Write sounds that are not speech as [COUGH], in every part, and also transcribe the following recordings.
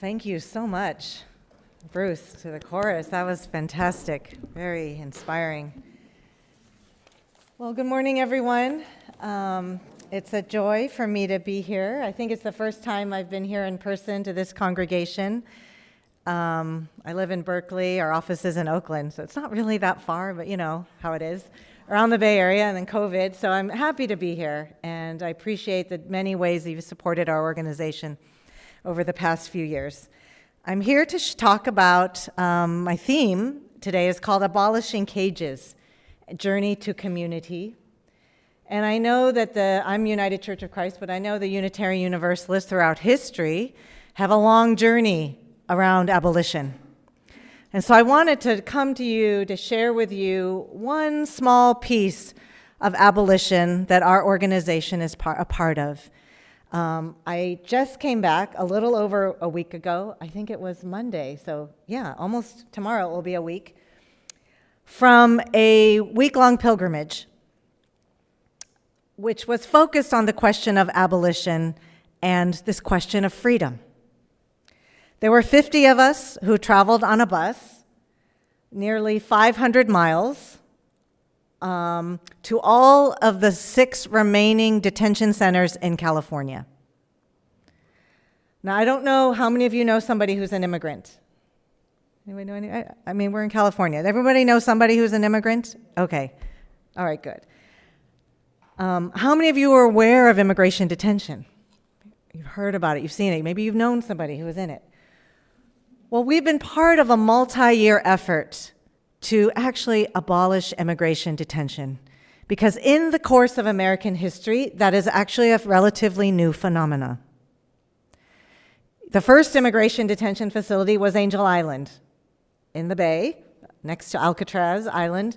Thank you so much, Bruce, to the chorus. That was fantastic, very inspiring. Well, good morning, everyone. Um, it's a joy for me to be here. I think it's the first time I've been here in person to this congregation. Um, I live in Berkeley, our office is in Oakland, so it's not really that far, but you know how it is around the Bay Area and then COVID. So I'm happy to be here, and I appreciate the many ways that you've supported our organization over the past few years. I'm here to sh- talk about um, my theme today is called Abolishing Cages Journey to Community. And I know that the, I'm United Church of Christ, but I know the Unitarian Universalists throughout history have a long journey around abolition. And so I wanted to come to you to share with you one small piece of abolition that our organization is par- a part of. Um, I just came back a little over a week ago. I think it was Monday. So, yeah, almost tomorrow it will be a week. From a week long pilgrimage, which was focused on the question of abolition and this question of freedom. There were 50 of us who traveled on a bus, nearly 500 miles um, to all of the six remaining detention centers in California. Now, I don't know how many of you know somebody who's an immigrant. Anybody know any? I, I mean, we're in California. Everybody know somebody who's an immigrant? Okay. All right, good. Um, how many of you are aware of immigration detention? You've heard about it, you've seen it, maybe you've known somebody who was in it. Well, we've been part of a multi year effort to actually abolish immigration detention. Because in the course of American history, that is actually a relatively new phenomena. The first immigration detention facility was Angel Island in the Bay, next to Alcatraz Island,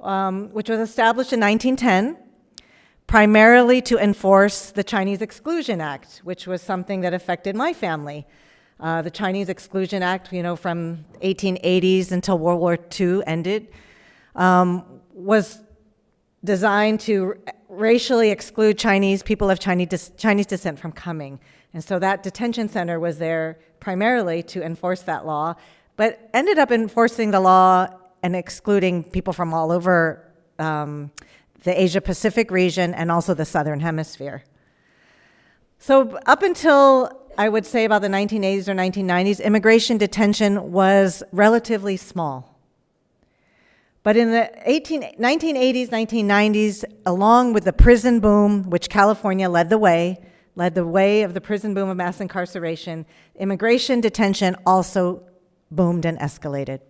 um, which was established in 1910 primarily to enforce the Chinese Exclusion Act, which was something that affected my family. Uh, the Chinese Exclusion Act, you know, from 1880s until World War II ended, um, was designed to racially exclude Chinese people of Chinese, Chinese descent from coming. And so that detention center was there primarily to enforce that law, but ended up enforcing the law and excluding people from all over um, the Asia Pacific region and also the Southern Hemisphere. So, up until I would say about the 1980s or 1990s, immigration detention was relatively small. But in the 18, 1980s, 1990s, along with the prison boom, which California led the way, led the way of the prison boom of mass incarceration, immigration detention also boomed and escalated.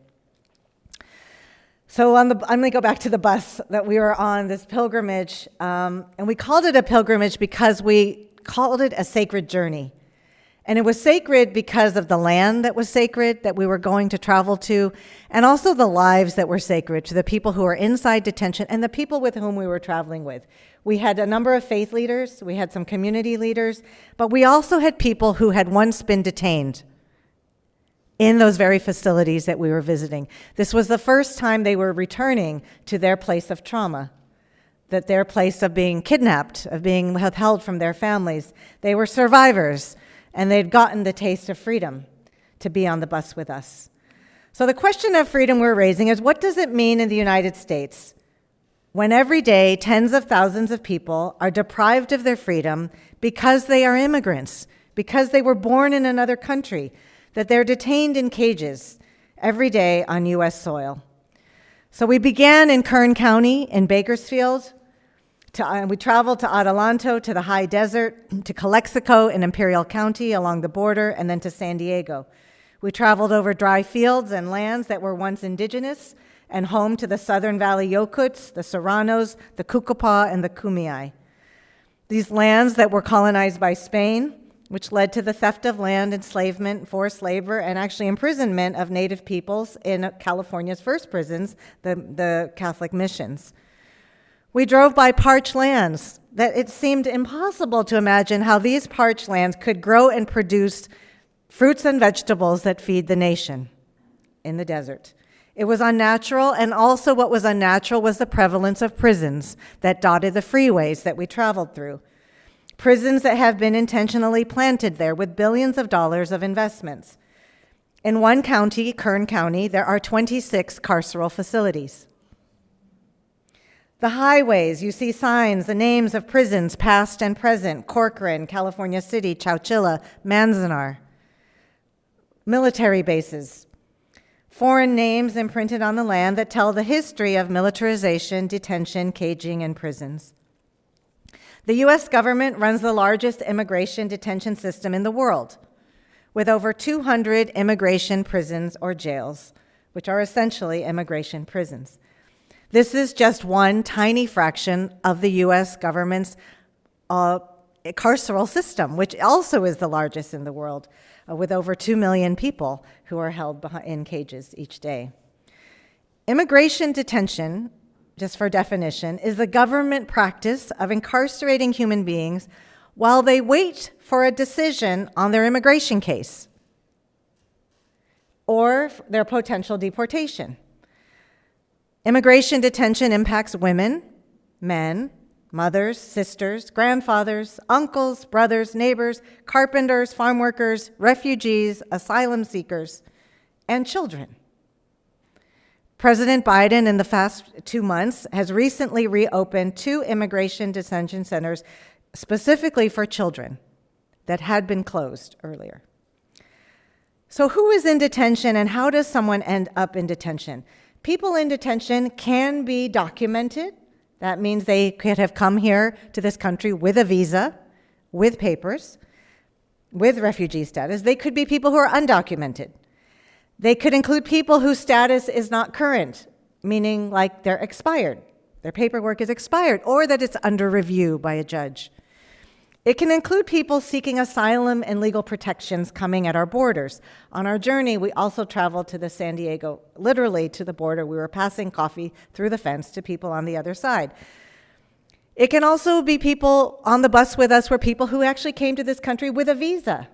So on the, I'm going to go back to the bus that we were on, this pilgrimage, um, and we called it a pilgrimage because we called it a sacred journey. And it was sacred because of the land that was sacred that we were going to travel to, and also the lives that were sacred to the people who were inside detention and the people with whom we were traveling with. We had a number of faith leaders, we had some community leaders, but we also had people who had once been detained in those very facilities that we were visiting. This was the first time they were returning to their place of trauma, that their place of being kidnapped, of being withheld from their families. They were survivors and they'd gotten the taste of freedom to be on the bus with us. So, the question of freedom we're raising is what does it mean in the United States when every day tens of thousands of people are deprived of their freedom because they are immigrants, because they were born in another country, that they're detained in cages every day on U.S. soil? So, we began in Kern County in Bakersfield to, uh, we traveled to Adelanto, to the high desert, to Calexico in Imperial County along the border, and then to San Diego. We traveled over dry fields and lands that were once indigenous and home to the Southern Valley Yokuts, the Serranos, the Cocopah, and the Kumeyaay. These lands that were colonized by Spain, which led to the theft of land, enslavement, forced labor, and actually imprisonment of native peoples in California's first prisons, the, the Catholic missions. We drove by parched lands that it seemed impossible to imagine how these parched lands could grow and produce fruits and vegetables that feed the nation in the desert. It was unnatural, and also what was unnatural was the prevalence of prisons that dotted the freeways that we traveled through. prisons that have been intentionally planted there with billions of dollars of investments. In one county, Kern County, there are 26 carceral facilities. The highways, you see signs, the names of prisons, past and present Corcoran, California City, Chowchilla, Manzanar. Military bases, foreign names imprinted on the land that tell the history of militarization, detention, caging, and prisons. The US government runs the largest immigration detention system in the world, with over 200 immigration prisons or jails, which are essentially immigration prisons. This is just one tiny fraction of the US government's uh, carceral system, which also is the largest in the world, uh, with over 2 million people who are held in cages each day. Immigration detention, just for definition, is the government practice of incarcerating human beings while they wait for a decision on their immigration case or their potential deportation. Immigration detention impacts women, men, mothers, sisters, grandfathers, uncles, brothers, neighbors, carpenters, farm workers, refugees, asylum seekers, and children. President Biden, in the past two months, has recently reopened two immigration detention centers specifically for children that had been closed earlier. So, who is in detention and how does someone end up in detention? People in detention can be documented. That means they could have come here to this country with a visa, with papers, with refugee status. They could be people who are undocumented. They could include people whose status is not current, meaning like they're expired, their paperwork is expired, or that it's under review by a judge. It can include people seeking asylum and legal protections coming at our borders. On our journey, we also traveled to the San Diego, literally to the border. We were passing coffee through the fence to people on the other side. It can also be people on the bus with us were people who actually came to this country with a visa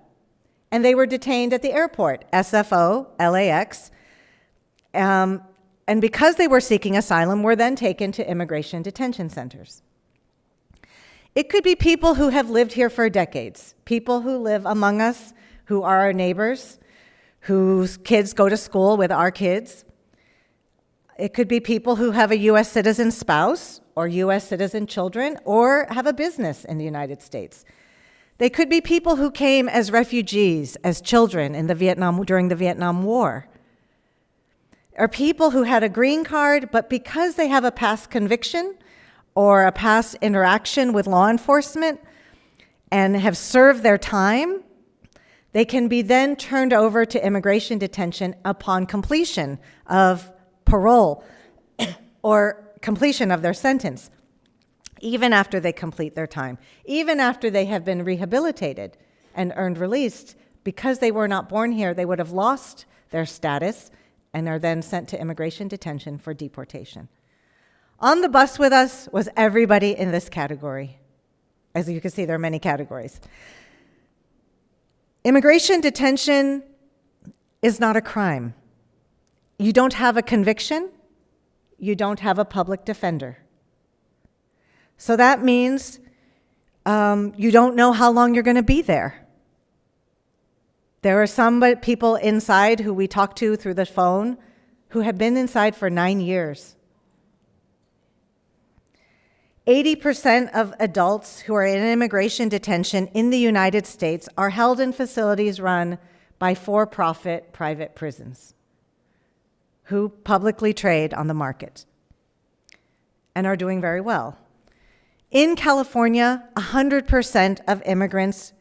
and they were detained at the airport, SFO, LAX. Um, and because they were seeking asylum, were then taken to immigration detention centers. It could be people who have lived here for decades, people who live among us, who are our neighbors, whose kids go to school with our kids. It could be people who have a US citizen spouse or US citizen children or have a business in the United States. They could be people who came as refugees, as children in the Vietnam, during the Vietnam War. Or people who had a green card, but because they have a past conviction or a past interaction with law enforcement and have served their time, they can be then turned over to immigration detention upon completion of parole [COUGHS] or completion of their sentence, even after they complete their time, even after they have been rehabilitated and earned released. Because they were not born here, they would have lost their status and are then sent to immigration detention for deportation. On the bus with us was everybody in this category. As you can see, there are many categories. Immigration detention is not a crime. You don't have a conviction, you don't have a public defender. So that means um, you don't know how long you're going to be there. There are some people inside who we talk to through the phone who have been inside for nine years. 80% of adults who are in immigration detention in the United States are held in facilities run by for profit private prisons who publicly trade on the market and are doing very well. In California, 100% of immigrants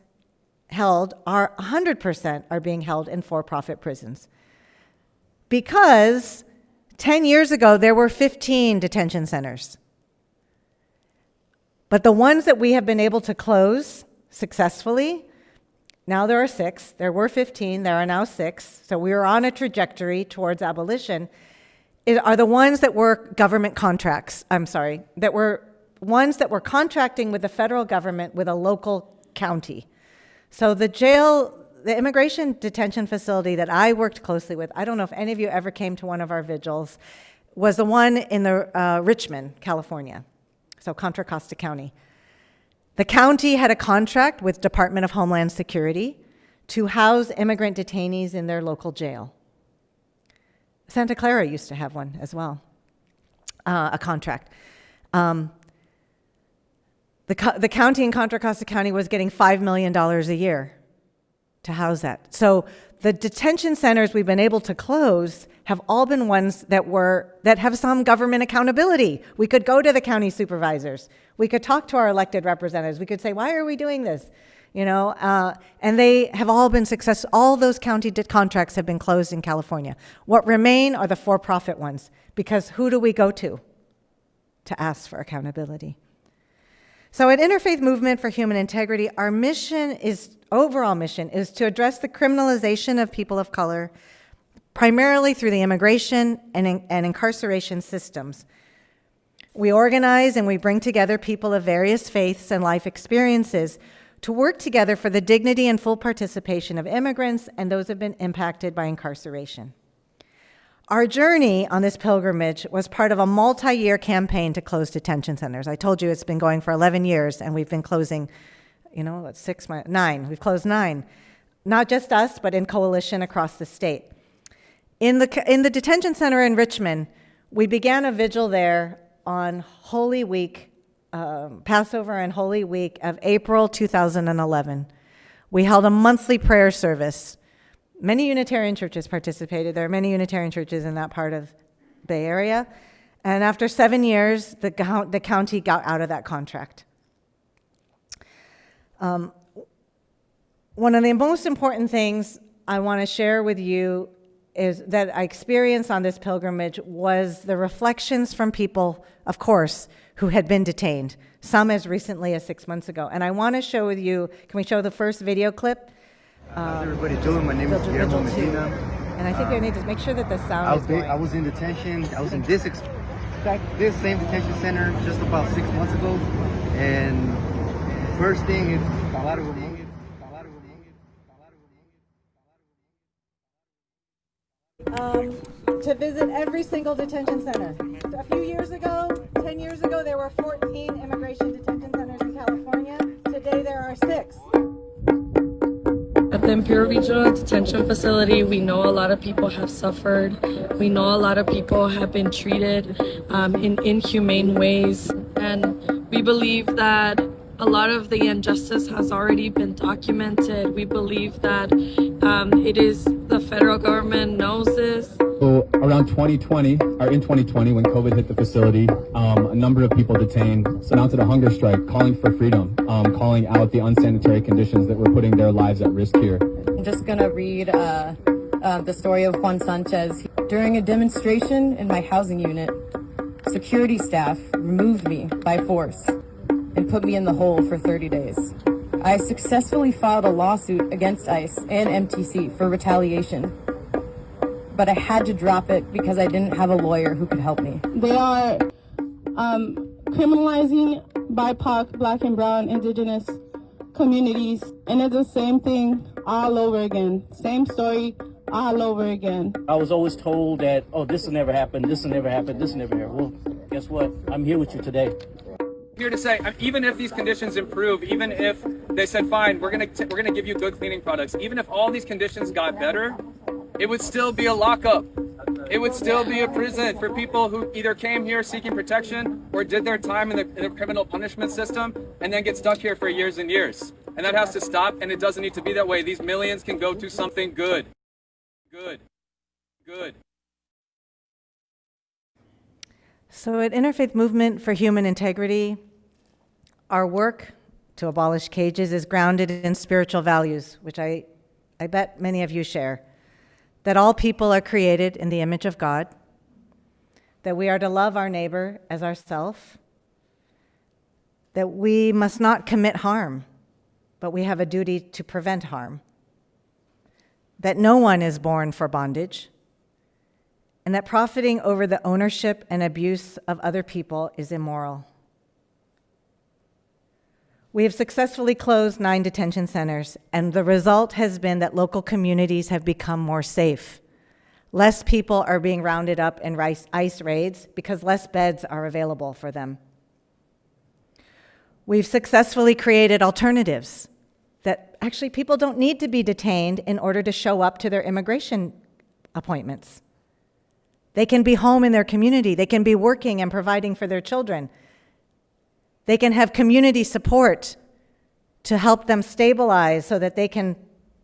held are 100% are being held in for profit prisons. Because 10 years ago, there were 15 detention centers. But the ones that we have been able to close successfully, now there are six. There were 15, there are now six. So we are on a trajectory towards abolition. It are the ones that were government contracts, I'm sorry, that were ones that were contracting with the federal government with a local county. So the jail, the immigration detention facility that I worked closely with, I don't know if any of you ever came to one of our vigils, was the one in the uh, Richmond, California so Contra Costa County. The county had a contract with Department of Homeland Security to house immigrant detainees in their local jail. Santa Clara used to have one as well, uh, a contract. Um, the, co- the county in Contra Costa County was getting $5 million a year to house that. So the detention centers we've been able to close have all been ones that were that have some government accountability. We could go to the county supervisors. We could talk to our elected representatives. We could say, "Why are we doing this?" You know, uh, and they have all been successful. All those county contracts have been closed in California. What remain are the for-profit ones because who do we go to to ask for accountability? So at Interfaith Movement for Human Integrity, our mission is overall mission is to address the criminalization of people of color primarily through the immigration and, and incarceration systems. We organize and we bring together people of various faiths and life experiences to work together for the dignity and full participation of immigrants and those who have been impacted by incarceration. Our journey on this pilgrimage was part of a multi year campaign to close detention centers. I told you it's been going for 11 years, and we've been closing, you know, what, six, nine. We've closed nine. Not just us, but in coalition across the state. In the, in the detention center in Richmond, we began a vigil there on Holy Week, um, Passover and Holy Week of April 2011. We held a monthly prayer service Many Unitarian churches participated. There are many Unitarian churches in that part of Bay Area. And after seven years, the, the county got out of that contract. Um, one of the most important things I want to share with you is that I experienced on this pilgrimage was the reflections from people, of course, who had been detained, some as recently as six months ago. And I want to show with you, can we show the first video clip? How's everybody doing? My name is Guillermo Medina. And I think um, need to make sure that the sound I was, is going. I was in detention. I was in this this same detention center just about six months ago. And first thing is a lot of um, to visit every single detention center. A few years ago, 10 years ago, there were 14 immigration detention centers in California. Today, there are six. At the Imperial Regional Detention Facility, we know a lot of people have suffered. We know a lot of people have been treated um, in inhumane ways. And we believe that a lot of the injustice has already been documented. We believe that um, it is the federal government knows this. So around 2020, or in 2020, when COVID hit the facility, um, a number of people detained announced a hunger strike, calling for freedom, um, calling out the unsanitary conditions that were putting their lives at risk here. I'm just gonna read uh, uh, the story of Juan Sanchez. During a demonstration in my housing unit, security staff removed me by force and put me in the hole for 30 days. I successfully filed a lawsuit against ICE and MTC for retaliation but I had to drop it because I didn't have a lawyer who could help me. They are um, criminalizing BIPOC, Black and Brown, Indigenous communities, and it's the same thing all over again. Same story all over again. I was always told that, oh, this will never happen, this will never happen, this will never happen. Well, guess what? I'm here with you today here to say, even if these conditions improve, even if they said, fine, we're gonna we're gonna give you good cleaning products, even if all these conditions got better, it would still be a lockup. It would still be a prison for people who either came here seeking protection or did their time in the, in the, criminal punishment system and then get stuck here for years and years. And that has to stop, and it doesn't need to be that way. These millions can go to something good. Good. Good. So, at Interfaith Movement for Human Integrity, our work to abolish cages is grounded in spiritual values, which I, I bet many of you share that all people are created in the image of God, that we are to love our neighbor as ourself, that we must not commit harm, but we have a duty to prevent harm, that no one is born for bondage, and that profiting over the ownership and abuse of other people is immoral. We have successfully closed nine detention centers, and the result has been that local communities have become more safe. Less people are being rounded up in ICE raids because less beds are available for them. We've successfully created alternatives that actually people don't need to be detained in order to show up to their immigration appointments. They can be home in their community, they can be working and providing for their children. They can have community support to help them stabilize so that they can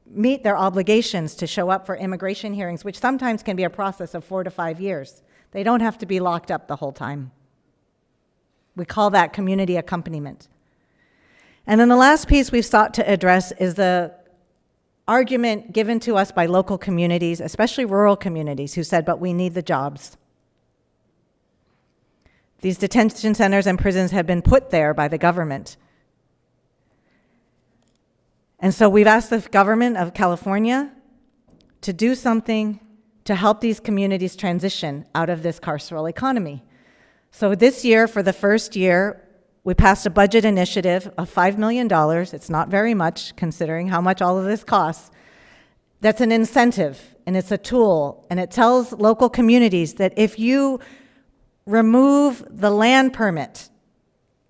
meet their obligations to show up for immigration hearings, which sometimes can be a process of four to five years. They don't have to be locked up the whole time. We call that community accompaniment. And then the last piece we've sought to address is the argument given to us by local communities, especially rural communities, who said, but we need the jobs. These detention centers and prisons have been put there by the government. And so we've asked the government of California to do something to help these communities transition out of this carceral economy. So this year, for the first year, we passed a budget initiative of $5 million. It's not very much considering how much all of this costs. That's an incentive and it's a tool, and it tells local communities that if you remove the land permit,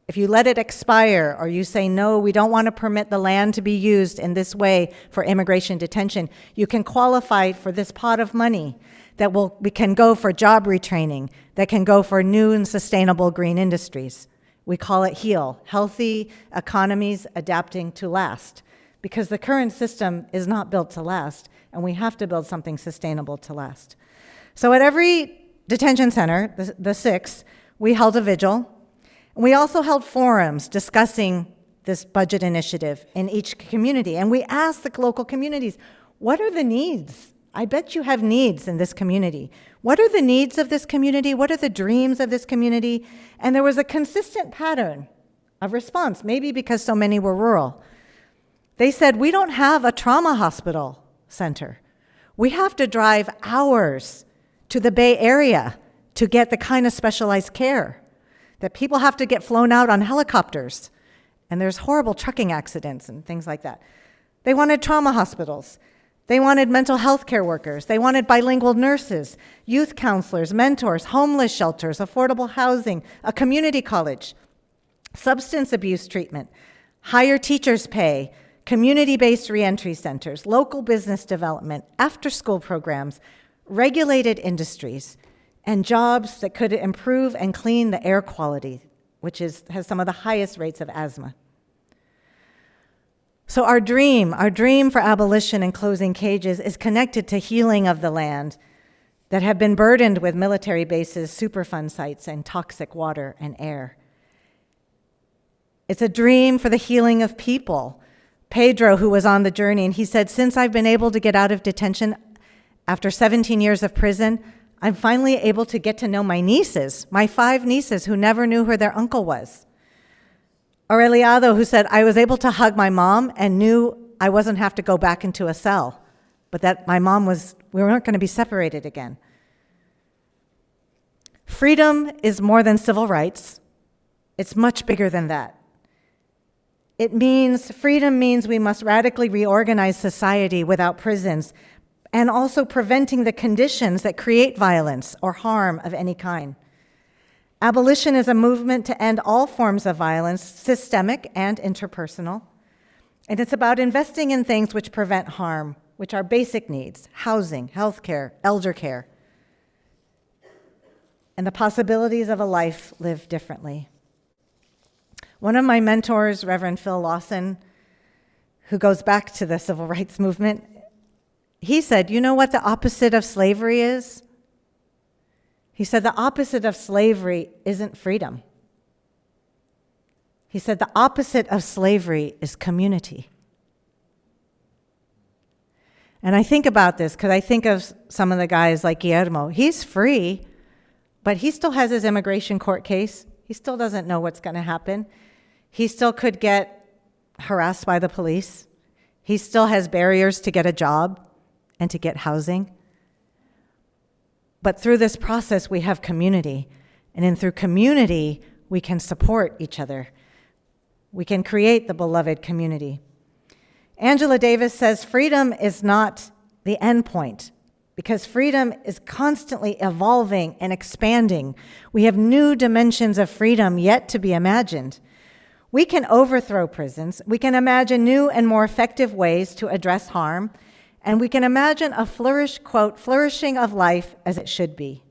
if you let it expire or you say, no, we don't want to permit the land to be used in this way for immigration detention, you can qualify for this pot of money that will, we can go for job retraining, that can go for new and sustainable green industries. We call it HEAL, Healthy Economies Adapting to Last, because the current system is not built to last, and we have to build something sustainable to last. So at every detention center, the, the six, we held a vigil. We also held forums discussing this budget initiative in each community, and we asked the local communities, what are the needs? I bet you have needs in this community. What are the needs of this community? What are the dreams of this community? And there was a consistent pattern of response, maybe because so many were rural. They said, We don't have a trauma hospital center. We have to drive hours to the Bay Area to get the kind of specialized care that people have to get flown out on helicopters. And there's horrible trucking accidents and things like that. They wanted trauma hospitals. They wanted mental health care workers. They wanted bilingual nurses, youth counselors, mentors, homeless shelters, affordable housing, a community college, substance abuse treatment, higher teachers' pay, community based reentry centers, local business development, after school programs, regulated industries, and jobs that could improve and clean the air quality, which is, has some of the highest rates of asthma. So, our dream, our dream for abolition and closing cages is connected to healing of the land that have been burdened with military bases, Superfund sites, and toxic water and air. It's a dream for the healing of people. Pedro, who was on the journey, and he said, Since I've been able to get out of detention after 17 years of prison, I'm finally able to get to know my nieces, my five nieces who never knew who their uncle was. Aureliado, who said, I was able to hug my mom and knew I wasn't have to go back into a cell, but that my mom was, we weren't going to be separated again. Freedom is more than civil rights. It's much bigger than that. It means, freedom means we must radically reorganize society without prisons and also preventing the conditions that create violence or harm of any kind. Abolition is a movement to end all forms of violence, systemic and interpersonal. And it's about investing in things which prevent harm, which are basic needs housing, health care, elder care, and the possibilities of a life lived differently. One of my mentors, Reverend Phil Lawson, who goes back to the civil rights movement, he said, You know what the opposite of slavery is? He said the opposite of slavery isn't freedom. He said the opposite of slavery is community. And I think about this because I think of some of the guys like Guillermo. He's free, but he still has his immigration court case. He still doesn't know what's going to happen. He still could get harassed by the police. He still has barriers to get a job and to get housing. But through this process, we have community. And in through community, we can support each other. We can create the beloved community. Angela Davis says freedom is not the end point because freedom is constantly evolving and expanding. We have new dimensions of freedom yet to be imagined. We can overthrow prisons. We can imagine new and more effective ways to address harm. And we can imagine a flourish, quote, flourishing of life as it should be.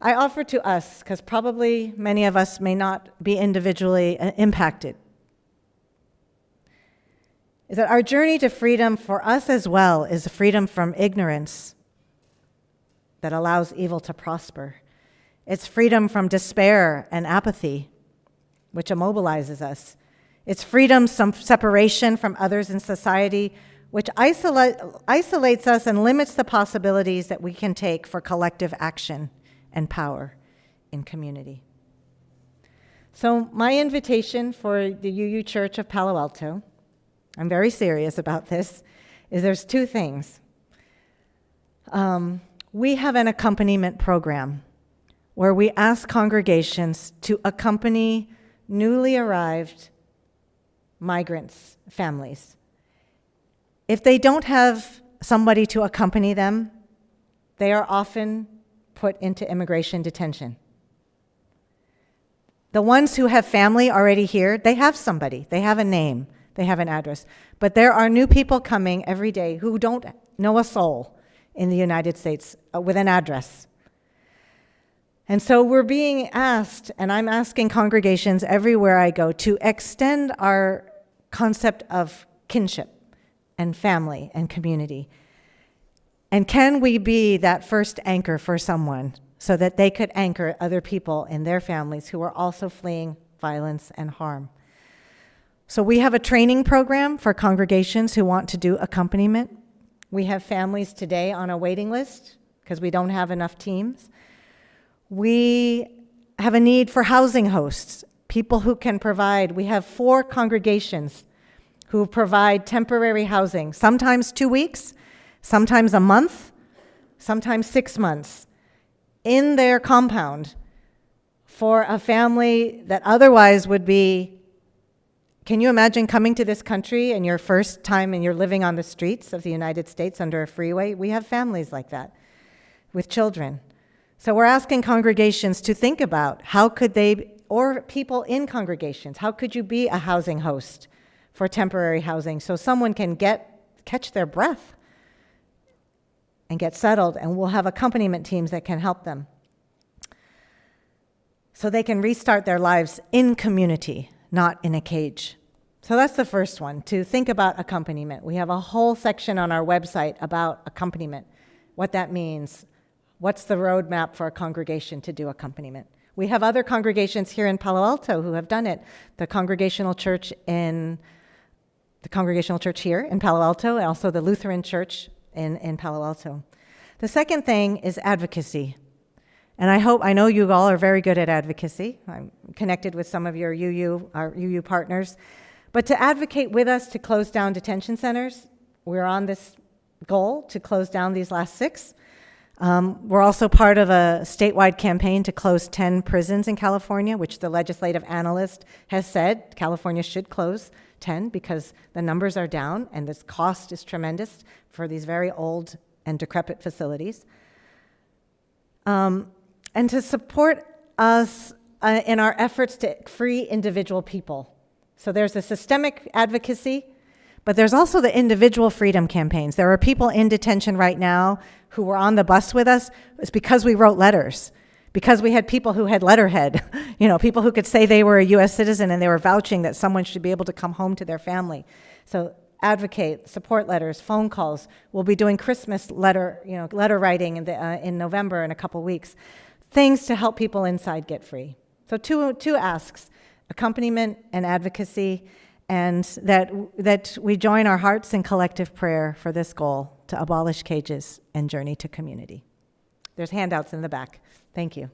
I offer to us, because probably many of us may not be individually uh, impacted, is that our journey to freedom for us as well is freedom from ignorance that allows evil to prosper. It's freedom from despair and apathy, which immobilizes us. It's freedom some separation from others in society, which isolate, isolates us and limits the possibilities that we can take for collective action and power in community. So, my invitation for the UU Church of Palo Alto, I'm very serious about this, is there's two things. Um, we have an accompaniment program where we ask congregations to accompany newly arrived migrants' families. If they don't have somebody to accompany them, they are often put into immigration detention. The ones who have family already here, they have somebody, they have a name, they have an address. But there are new people coming every day who don't know a soul in the United States uh, with an address. And so we're being asked, and I'm asking congregations everywhere I go, to extend our concept of kinship and family and community. And can we be that first anchor for someone so that they could anchor other people in their families who are also fleeing violence and harm? So we have a training program for congregations who want to do accompaniment. We have families today on a waiting list because we don't have enough teams. We have a need for housing hosts, people who can provide. We have four congregations who provide temporary housing, sometimes two weeks, sometimes a month, sometimes six months, in their compound for a family that otherwise would be. Can you imagine coming to this country and your first time and you're living on the streets of the United States under a freeway? We have families like that with children. So we're asking congregations to think about how could they, or people in congregations, how could you be a housing host for temporary housing so someone can get, catch their breath and get settled, and we'll have accompaniment teams that can help them. So they can restart their lives in community, not in a cage. So that's the first one, to think about accompaniment. We have a whole section on our website about accompaniment, what that means, what's the roadmap for a congregation to do accompaniment. We have other congregations here in Palo Alto who have done it. The Congregational Church in the Congregational Church here in Palo Alto, and also the Lutheran Church in, in Palo Alto. The second thing is advocacy. And I hope, I know you all are very good at advocacy. I'm connected with some of your UU, our UU partners. But to advocate with us to close down detention centers, we're on this goal to close down these last six. Um, we're also part of a statewide campaign to close 10 prisons in California, which the legislative analyst has said California should close 10 because the numbers are down and this cost is tremendous for these very old and decrepit facilities. Um, and to support us uh, in our efforts to free individual people. So there's a systemic advocacy, but there's also the individual freedom campaigns. There are people in detention right now who were on the bus with us. It's because we wrote letters because we had people who had letterhead, [LAUGHS] you know, people who could say they were a U.S. citizen and they were vouching that someone should be able to come home to their family. So advocate, support letters, phone calls. We'll be doing Christmas letter, you know, letter writing in, the, uh, in November in a couple weeks. Things to help people inside get free. So two, two asks, accompaniment and advocacy, and that, that we join our hearts in collective prayer for this goal to abolish cages and journey to community. There's handouts in the back. Thank you.